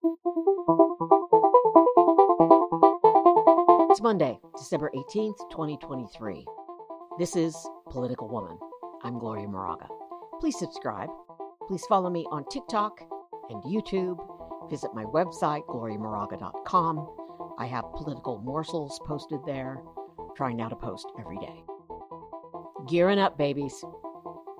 It's Monday, December 18th, 2023. This is Political Woman. I'm Gloria Moraga. Please subscribe. Please follow me on TikTok and YouTube. Visit my website, gloriamoraga.com. I have political morsels posted there. trying now to post every day. Gearing up, babies.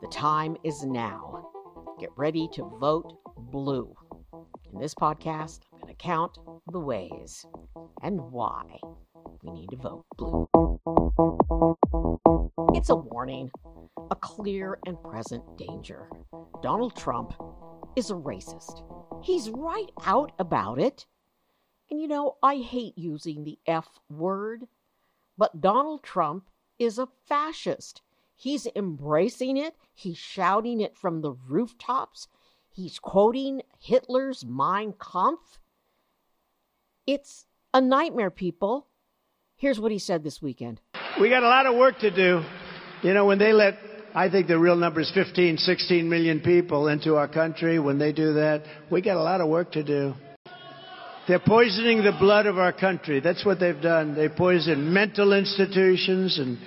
The time is now. Get ready to vote blue. In this podcast, I'm going to count the ways and why we need to vote blue. It's a warning, a clear and present danger. Donald Trump is a racist. He's right out about it. And you know, I hate using the F word, but Donald Trump is a fascist. He's embracing it, he's shouting it from the rooftops, he's quoting Hitler's Mein Kampf. It's a nightmare, people. Here's what he said this weekend. We got a lot of work to do. You know, when they let, I think the real number is 15, 16 million people into our country, when they do that, we got a lot of work to do. They're poisoning the blood of our country. That's what they've done. They poison mental institutions and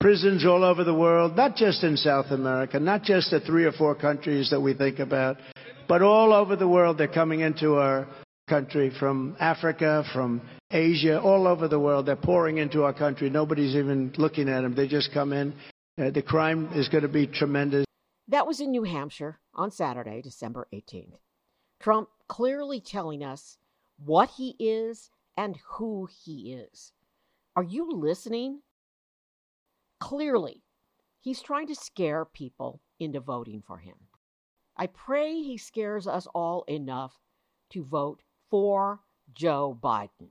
prisons all over the world, not just in South America, not just the three or four countries that we think about, but all over the world. They're coming into our country from Africa, from Asia, all over the world. They're pouring into our country. Nobody's even looking at them. They just come in. Uh, the crime is going to be tremendous. That was in New Hampshire on Saturday, December 18th. Trump clearly telling us what he is and who he is. Are you listening? Clearly, he's trying to scare people into voting for him. I pray he scares us all enough to vote for Joe Biden.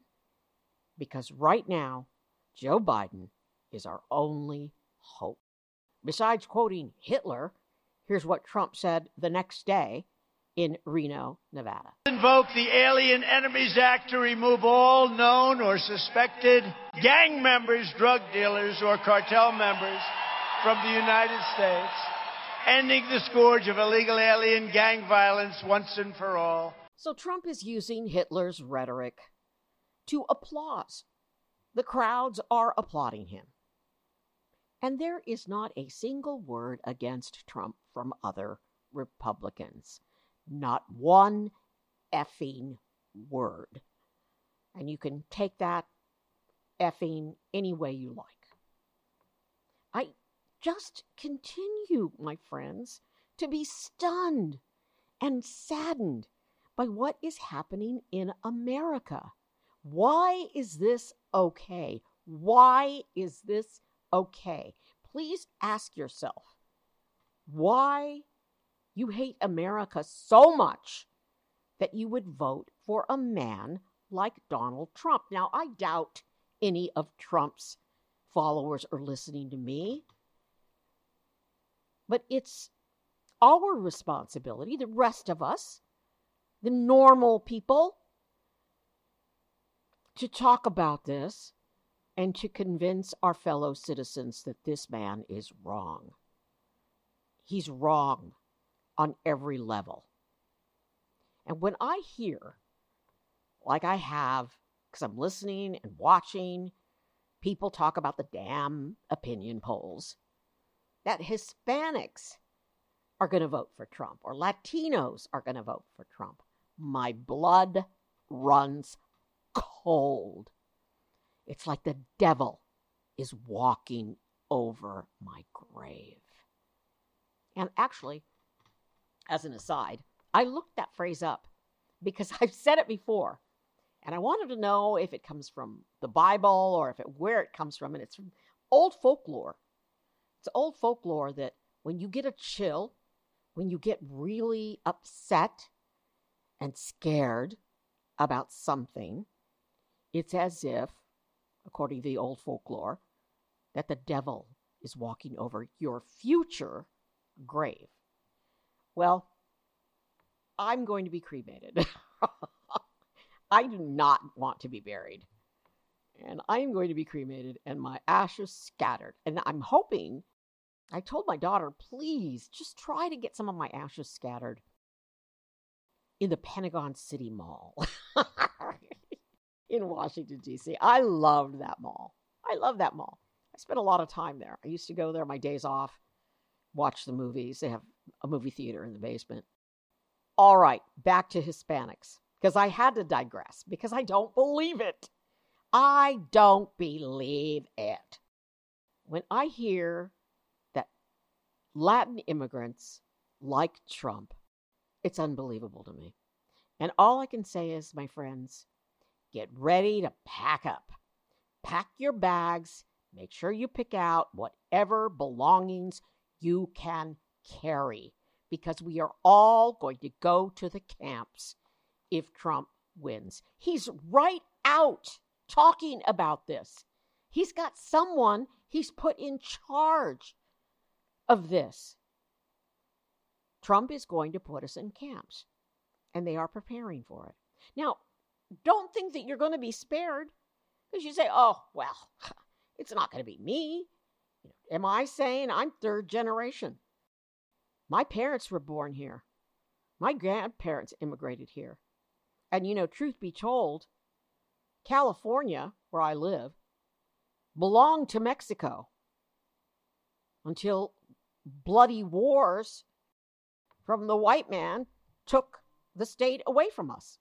Because right now, Joe Biden is our only hope. Besides quoting Hitler, here's what Trump said the next day in Reno, Nevada. Invoke the Alien Enemies Act to remove all known or suspected gang members, drug dealers, or cartel members from the United States, ending the scourge of illegal alien gang violence once and for all. So Trump is using Hitler's rhetoric to applause. The crowds are applauding him. And there is not a single word against Trump from other Republicans. Not one effing word. And you can take that effing any way you like. I just continue, my friends, to be stunned and saddened by what is happening in America. Why is this okay? Why is this okay? Please ask yourself why you hate America so much that you would vote for a man like Donald Trump. Now, I doubt any of Trump's followers are listening to me, but it's our responsibility, the rest of us, the normal people, to talk about this and to convince our fellow citizens that this man is wrong. He's wrong on every level. And when I hear, like I have, because I'm listening and watching people talk about the damn opinion polls, that Hispanics are going to vote for Trump or Latinos are going to vote for Trump, my blood runs cold. It's like the devil is walking over my grave. And actually, as an aside, I looked that phrase up because I've said it before. And I wanted to know if it comes from the Bible or if it where it comes from. And it's from old folklore. It's old folklore that when you get a chill, when you get really upset and scared about something, it's as if, according to the old folklore, that the devil is walking over your future grave. Well, I'm going to be cremated. I do not want to be buried. And I am going to be cremated and my ashes scattered. And I'm hoping, I told my daughter, please just try to get some of my ashes scattered in the Pentagon City Mall in Washington, D.C. I loved that mall. I love that mall. I spent a lot of time there. I used to go there my days off, watch the movies. They have a movie theater in the basement. All right, back to Hispanics, because I had to digress, because I don't believe it. I don't believe it. When I hear Latin immigrants like Trump, it's unbelievable to me. And all I can say is, my friends, get ready to pack up. Pack your bags. Make sure you pick out whatever belongings you can carry because we are all going to go to the camps if Trump wins. He's right out talking about this. He's got someone he's put in charge of this. Trump is going to put us in camps, and they are preparing for it. Now, don't think that you're going to be spared because you say, oh, well, it's not going to be me. Am I saying I'm third generation? My parents were born here. My grandparents immigrated here. And, you know, truth be told, California, where I live, belonged to Mexico until bloody wars from the white man took the state away from us.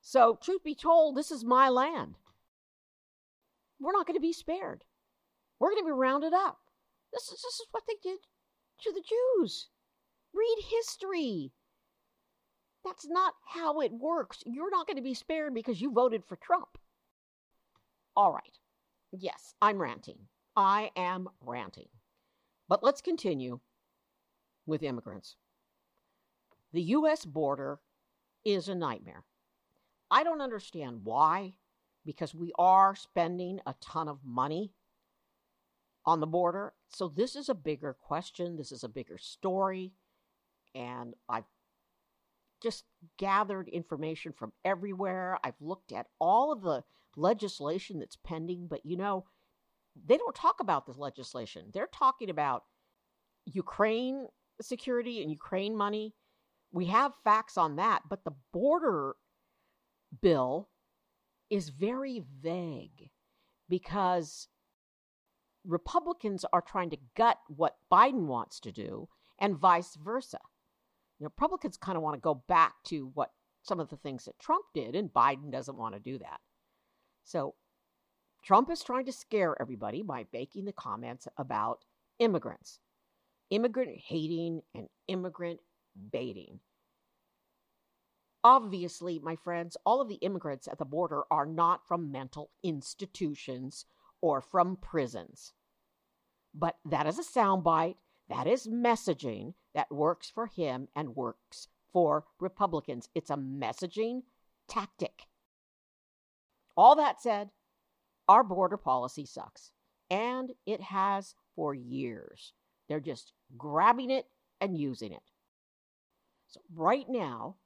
So, truth be told, this is my land. We're not going to be spared. We're going to be rounded up. This is, this is what they did to the Jews. Read history. That's not how it works. You're not going to be spared because you voted for Trump. All right. Yes, I'm ranting. I am ranting. But let's continue with immigrants. The U.S. border is a nightmare. I don't understand why, because we are spending a ton of money on the border. So this is a bigger question. This is a bigger story. And I've just gathered information from everywhere. I've looked at all of the legislation that's pending, but you know, they don't talk about this legislation. They're talking about Ukraine security and Ukraine money. We have facts on that, but the border bill is very vague because Republicans are trying to gut what Biden wants to do and vice versa. You know, Republicans kind of want to go back to what some of the things that Trump did, and Biden doesn't want to do that. So Trump is trying to scare everybody by making the comments about immigrants, immigrant hating and immigrant baiting. Obviously, my friends, all of the immigrants at the border are not from mental institutions or from prisons. But that is a soundbite. That is messaging that works for him and works for Republicans. It's a messaging tactic. All that said, our border policy sucks, and it has for years. They're just grabbing it and using it. So, right now,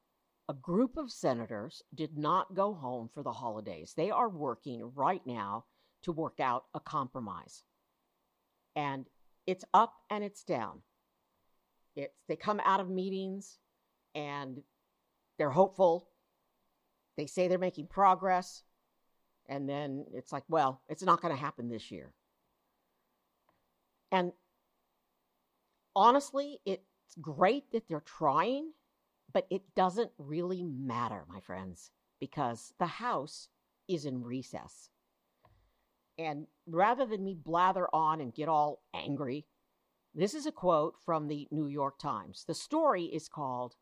a group of senators did not go home for the holidays. They are working right now to work out a compromise. And it's up and it's down. It's they come out of meetings and they're hopeful. They say they're making progress. And then it's like, well, it's not going to happen this year. And honestly, it's great that they're trying, but it doesn't really matter, my friends, because the House is in recess. And rather than me blather on and get all angry, this is a quote from the New York Times. The story is called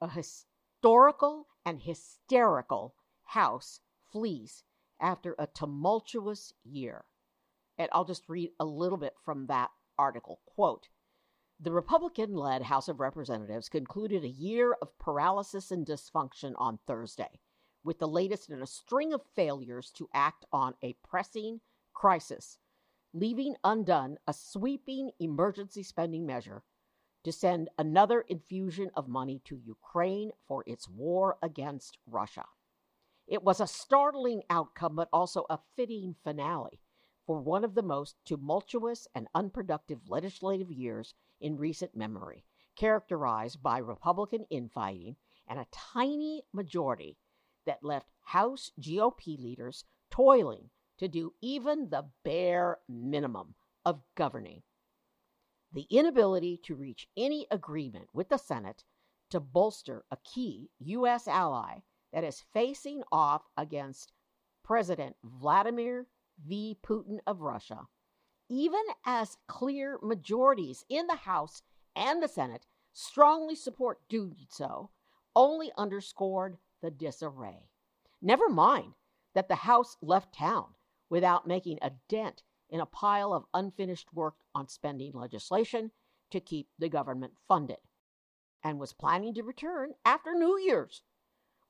A Historical and Hysterical House Flees After a Tumultuous Year. And I'll just read a little bit from that article. Quote The Republican led House of Representatives concluded a year of paralysis and dysfunction on Thursday with the latest in a string of failures to act on a pressing crisis, leaving undone a sweeping emergency spending measure to send another infusion of money to Ukraine for its war against Russia. It was a startling outcome, but also a fitting finale for one of the most tumultuous and unproductive legislative years in recent memory, characterized by Republican infighting and a tiny majority that left House GOP leaders toiling to do even the bare minimum of governing. The inability to reach any agreement with the Senate to bolster a key U.S. ally that is facing off against President Vladimir V. Putin of Russia, even as clear majorities in the House and the Senate strongly support doing so, only underscored the disarray. Never mind that the House left town without making a dent in a pile of unfinished work on spending legislation to keep the government funded, and was planning to return after New Year's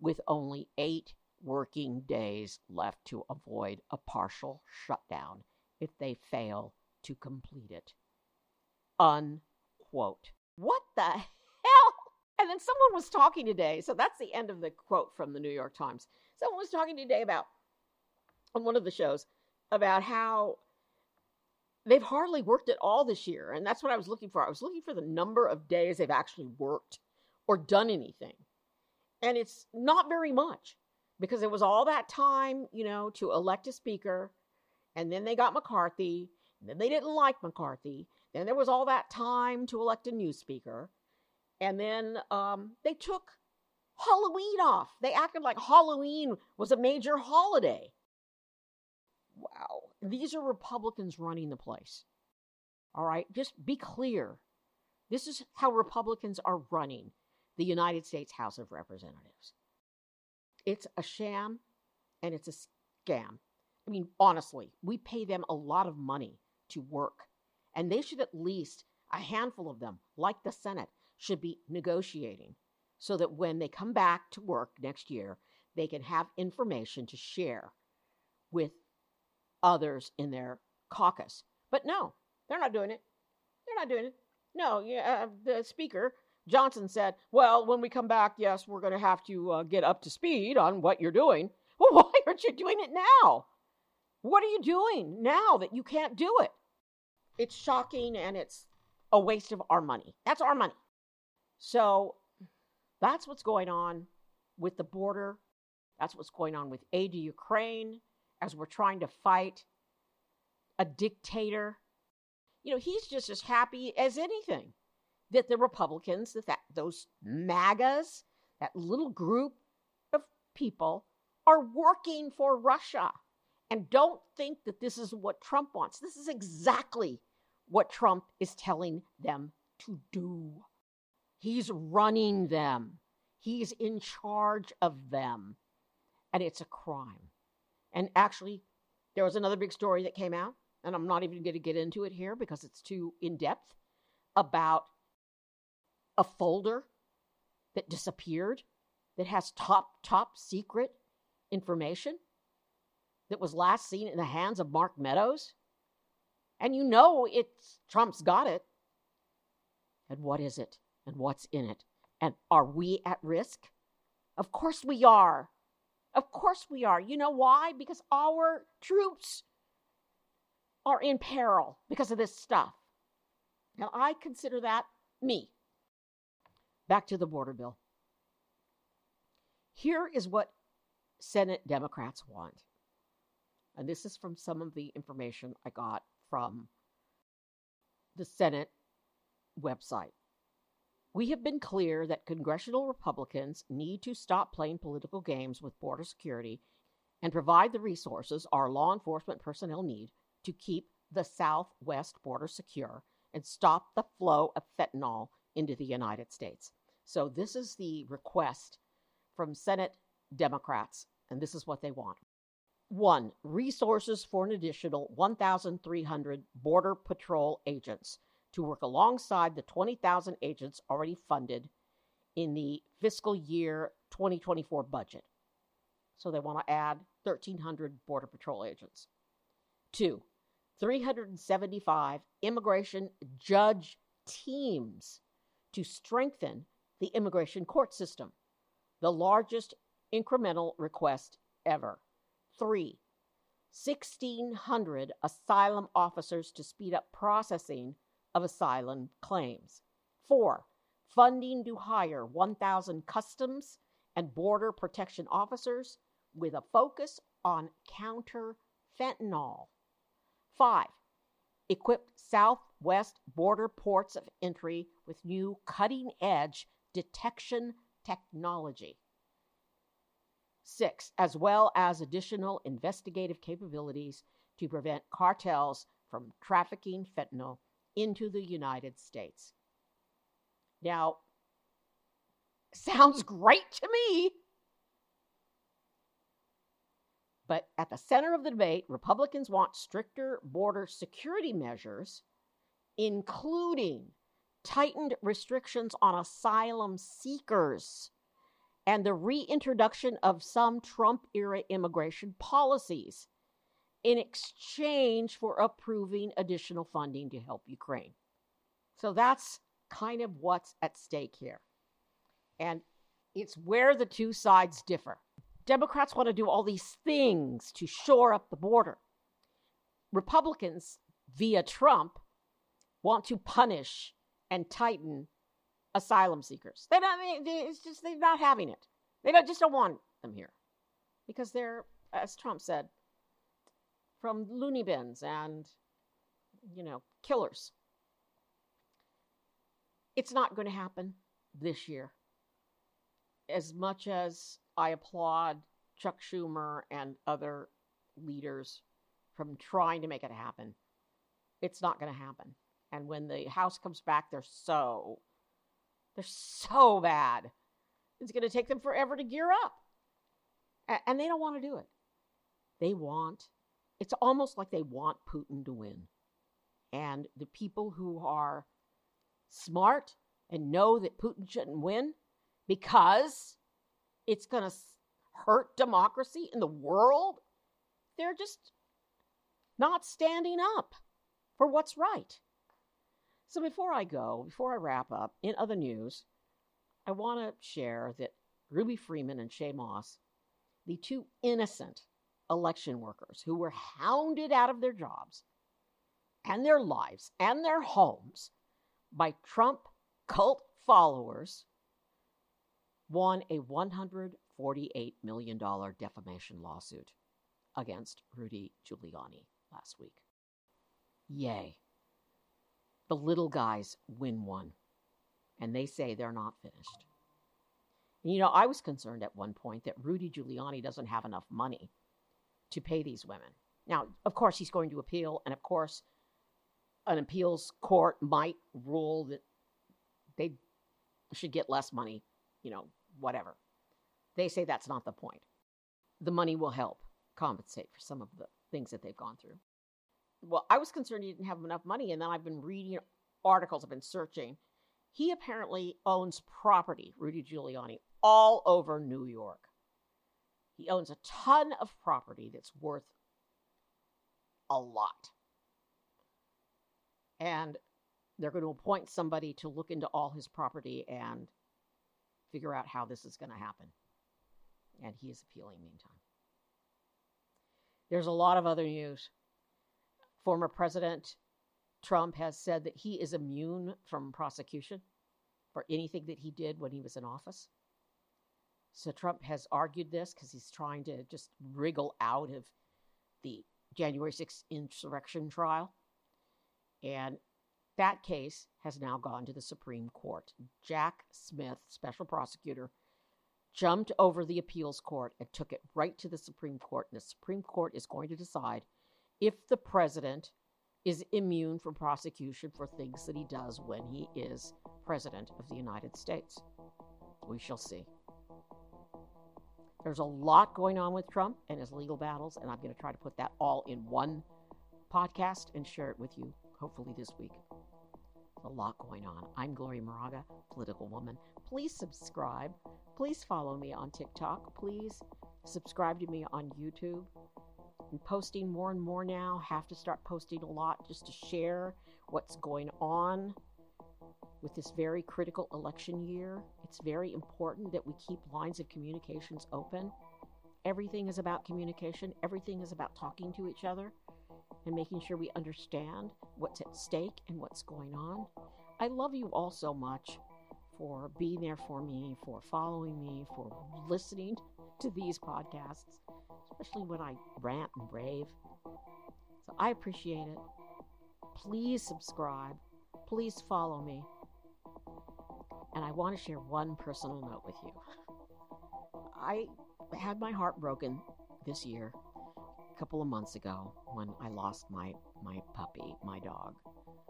with only eight working days left to avoid a partial shutdown if they fail to complete it. Unquote. What the hell? And then someone was talking today, so that's the end of the quote from the New York Times. Someone was talking today about, on one of the shows, about how they've hardly worked at all this year. And that's what I was looking for. I was looking for the number of days they've actually worked or done anything. And it's not very much because it was all that time, you know, to elect a speaker. And then they got McCarthy. And then they didn't like McCarthy. Then there was all that time to elect a new speaker. And then um, they took Halloween off. They acted like Halloween was a major holiday. Wow. These are Republicans running the place. All right. Just be clear. This is how Republicans are running the United States House of Representatives. It's a sham and it's a scam. I mean, honestly, we pay them a lot of money to work, and they should at least, a handful of them, like the Senate, should be negotiating so that when they come back to work next year, they can have information to share with others in their caucus. But no, they're not doing it. They're not doing it. No, yeah, uh, the speaker Johnson said, "Well, when we come back, yes, we're going to have to uh, get up to speed on what you're doing." Well, why aren't you doing it now? What are you doing now that you can't do it? It's shocking and it's a waste of our money. That's our money. So that's what's going on with the border. That's what's going on with aid to Ukraine as we're trying to fight a dictator. You know, he's just as happy as anything that the Republicans, that, that those MAGAs, that little group of people, are working for Russia. And don't think that this is what Trump wants. This is exactly what Trump is telling them to do. He's running them, he's in charge of them. And it's a crime. And actually, there was another big story that came out, and I'm not even going to get into it here because it's too in depth, about a folder that disappeared that has top, top secret information that was last seen in the hands of Mark Meadows? And you know it's Trump's got it. And what is it? And what's in it? And are we at risk? Of course we are. Of course we are. You know why? Because our troops are in peril because of this stuff. Now, I consider that me. Back to the border bill. Here is what Senate Democrats want. And this is from some of the information I got from the Senate website. We have been clear that congressional Republicans need to stop playing political games with border security and provide the resources our law enforcement personnel need to keep the southwest border secure and stop the flow of fentanyl into the United States. So, this is the request from Senate Democrats, and this is what they want. One, resources for an additional 1,300 Border Patrol agents to work alongside the 20,000 agents already funded in the fiscal year 2024 budget. So they want to add 1,300 Border Patrol agents. Two, 375 immigration judge teams to strengthen the immigration court system, the largest incremental request ever. Three, 1,600 asylum officers to speed up processing of asylum claims. Four, funding to hire 1,000 customs and border protection officers with a focus on counter fentanyl. Five, equip southwest border ports of entry with new cutting edge detection technology. Six, as well as additional investigative capabilities to prevent cartels from trafficking fentanyl into the United States. Now, sounds great to me. But at the center of the debate, Republicans want stricter border security measures, including tightened restrictions on asylum seekers and the reintroduction of some Trump era immigration policies in exchange for approving additional funding to help Ukraine. So that's kind of what's at stake here. And it's where the two sides differ. Democrats want to do all these things to shore up the border. Republicans, via Trump, want to punish and tighten asylum seekers. They don't. I mean, it's just they're not having it. They don't just don't want them here because they're, as Trump said, from loony bins and you know killers. It's not going to happen this year. As much as I applaud Chuck Schumer and other leaders from trying to make it happen, it's not going to happen. And when the House comes back, they're so they're so bad. It's going to take them forever to gear up. And they don't want to do it. They want, it's almost like they want Putin to win. And the people who are smart and know that Putin shouldn't win because it's going to hurt democracy in the world, they're just not standing up for what's right. So before I go, before I wrap up, in other news, I want to share that Ruby Freeman and Shaye Moss, the two innocent election workers who were hounded out of their jobs and their lives and their homes by Trump cult followers, won a $148 million defamation lawsuit against Rudy Giuliani last week. Yay the little guys win one. And they say they're not finished. And, you know, I was concerned at one point that Rudy Giuliani doesn't have enough money to pay these women. Now, of course, he's going to appeal, and of course, an appeals court might rule that they should get less money, you know, whatever. They say that's not the point. The money will help compensate for some of the things that they've gone through well, I was concerned he didn't have enough money, and then I've been reading articles, I've been searching. He apparently owns property, Rudy Giuliani, all over New York. He owns a ton of property that's worth a lot. And they're going to appoint somebody to look into all his property and figure out how this is going to happen. And he is appealing meantime. There's a lot of other news. Former President Trump has said that he is immune from prosecution for anything that he did when he was in office. So Trump has argued this because he's trying to just wriggle out of the January 6th insurrection trial. And that case has now gone to the Supreme Court. Jack Smith, special prosecutor, jumped over the appeals court and took it right to the Supreme Court. And the Supreme Court is going to decide if the president is immune from prosecution for things that he does when he is president of the United States. We shall see. There's a lot going on with Trump and his legal battles, and I'm going to try to put that all in one podcast and share it with you, hopefully this week. A lot going on. I'm Gloria Moraga, political woman. Please subscribe. Please follow me on TikTok. Please subscribe to me on YouTube. I'm posting more and more now, have to start posting a lot just to share what's going on with this very critical election year. It's very important that we keep lines of communications open. Everything is about communication, everything is about talking to each other and making sure we understand what's at stake and what's going on. I love you all so much. for being there for me, for following me, for listening to these podcasts, especially when I rant and rave. So I appreciate it. Please subscribe. Please follow me. And I want to share one personal note with you. I had my heart broken this year, a couple of months ago, when I lost my, my puppy, my dog,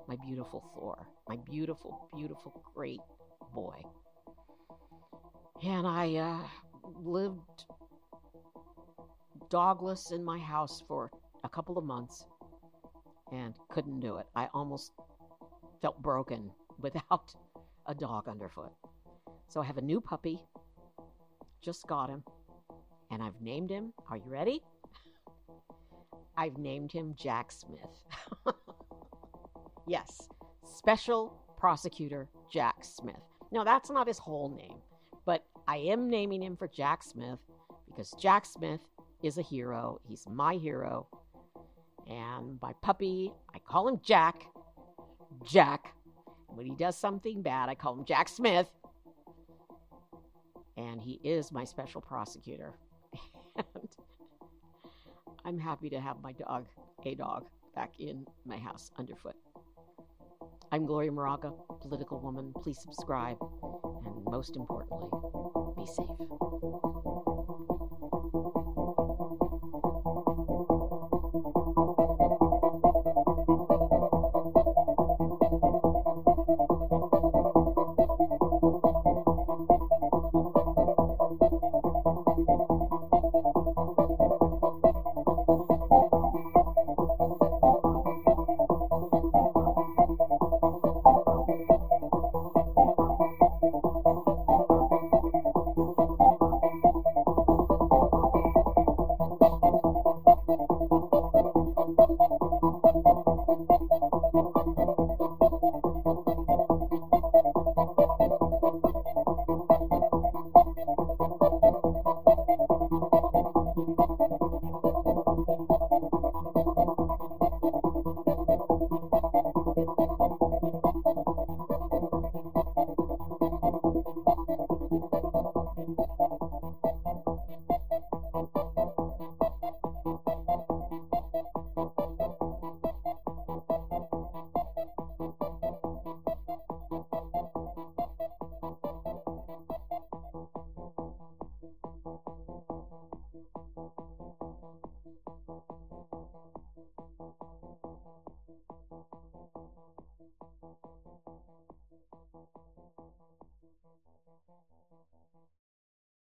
my beautiful Thor, my beautiful, beautiful, great boy. And I uh, lived dogless in my house for a couple of months and couldn't do it. I almost felt broken without a dog underfoot. So I have a new puppy, just got him, and I've named him. Are you ready? I've named him Jack Smith. yes, Special Prosecutor Jack Smith. Now, that's not his whole name, but I am naming him for Jack Smith because Jack Smith is a hero. He's my hero. And my puppy, I call him Jack. Jack. When he does something bad, I call him Jack Smith. And he is my special prosecutor. and I'm happy to have my dog, a dog, back in my house underfoot. I'm Gloria Moraga, political woman. Please subscribe. And most importantly, be safe.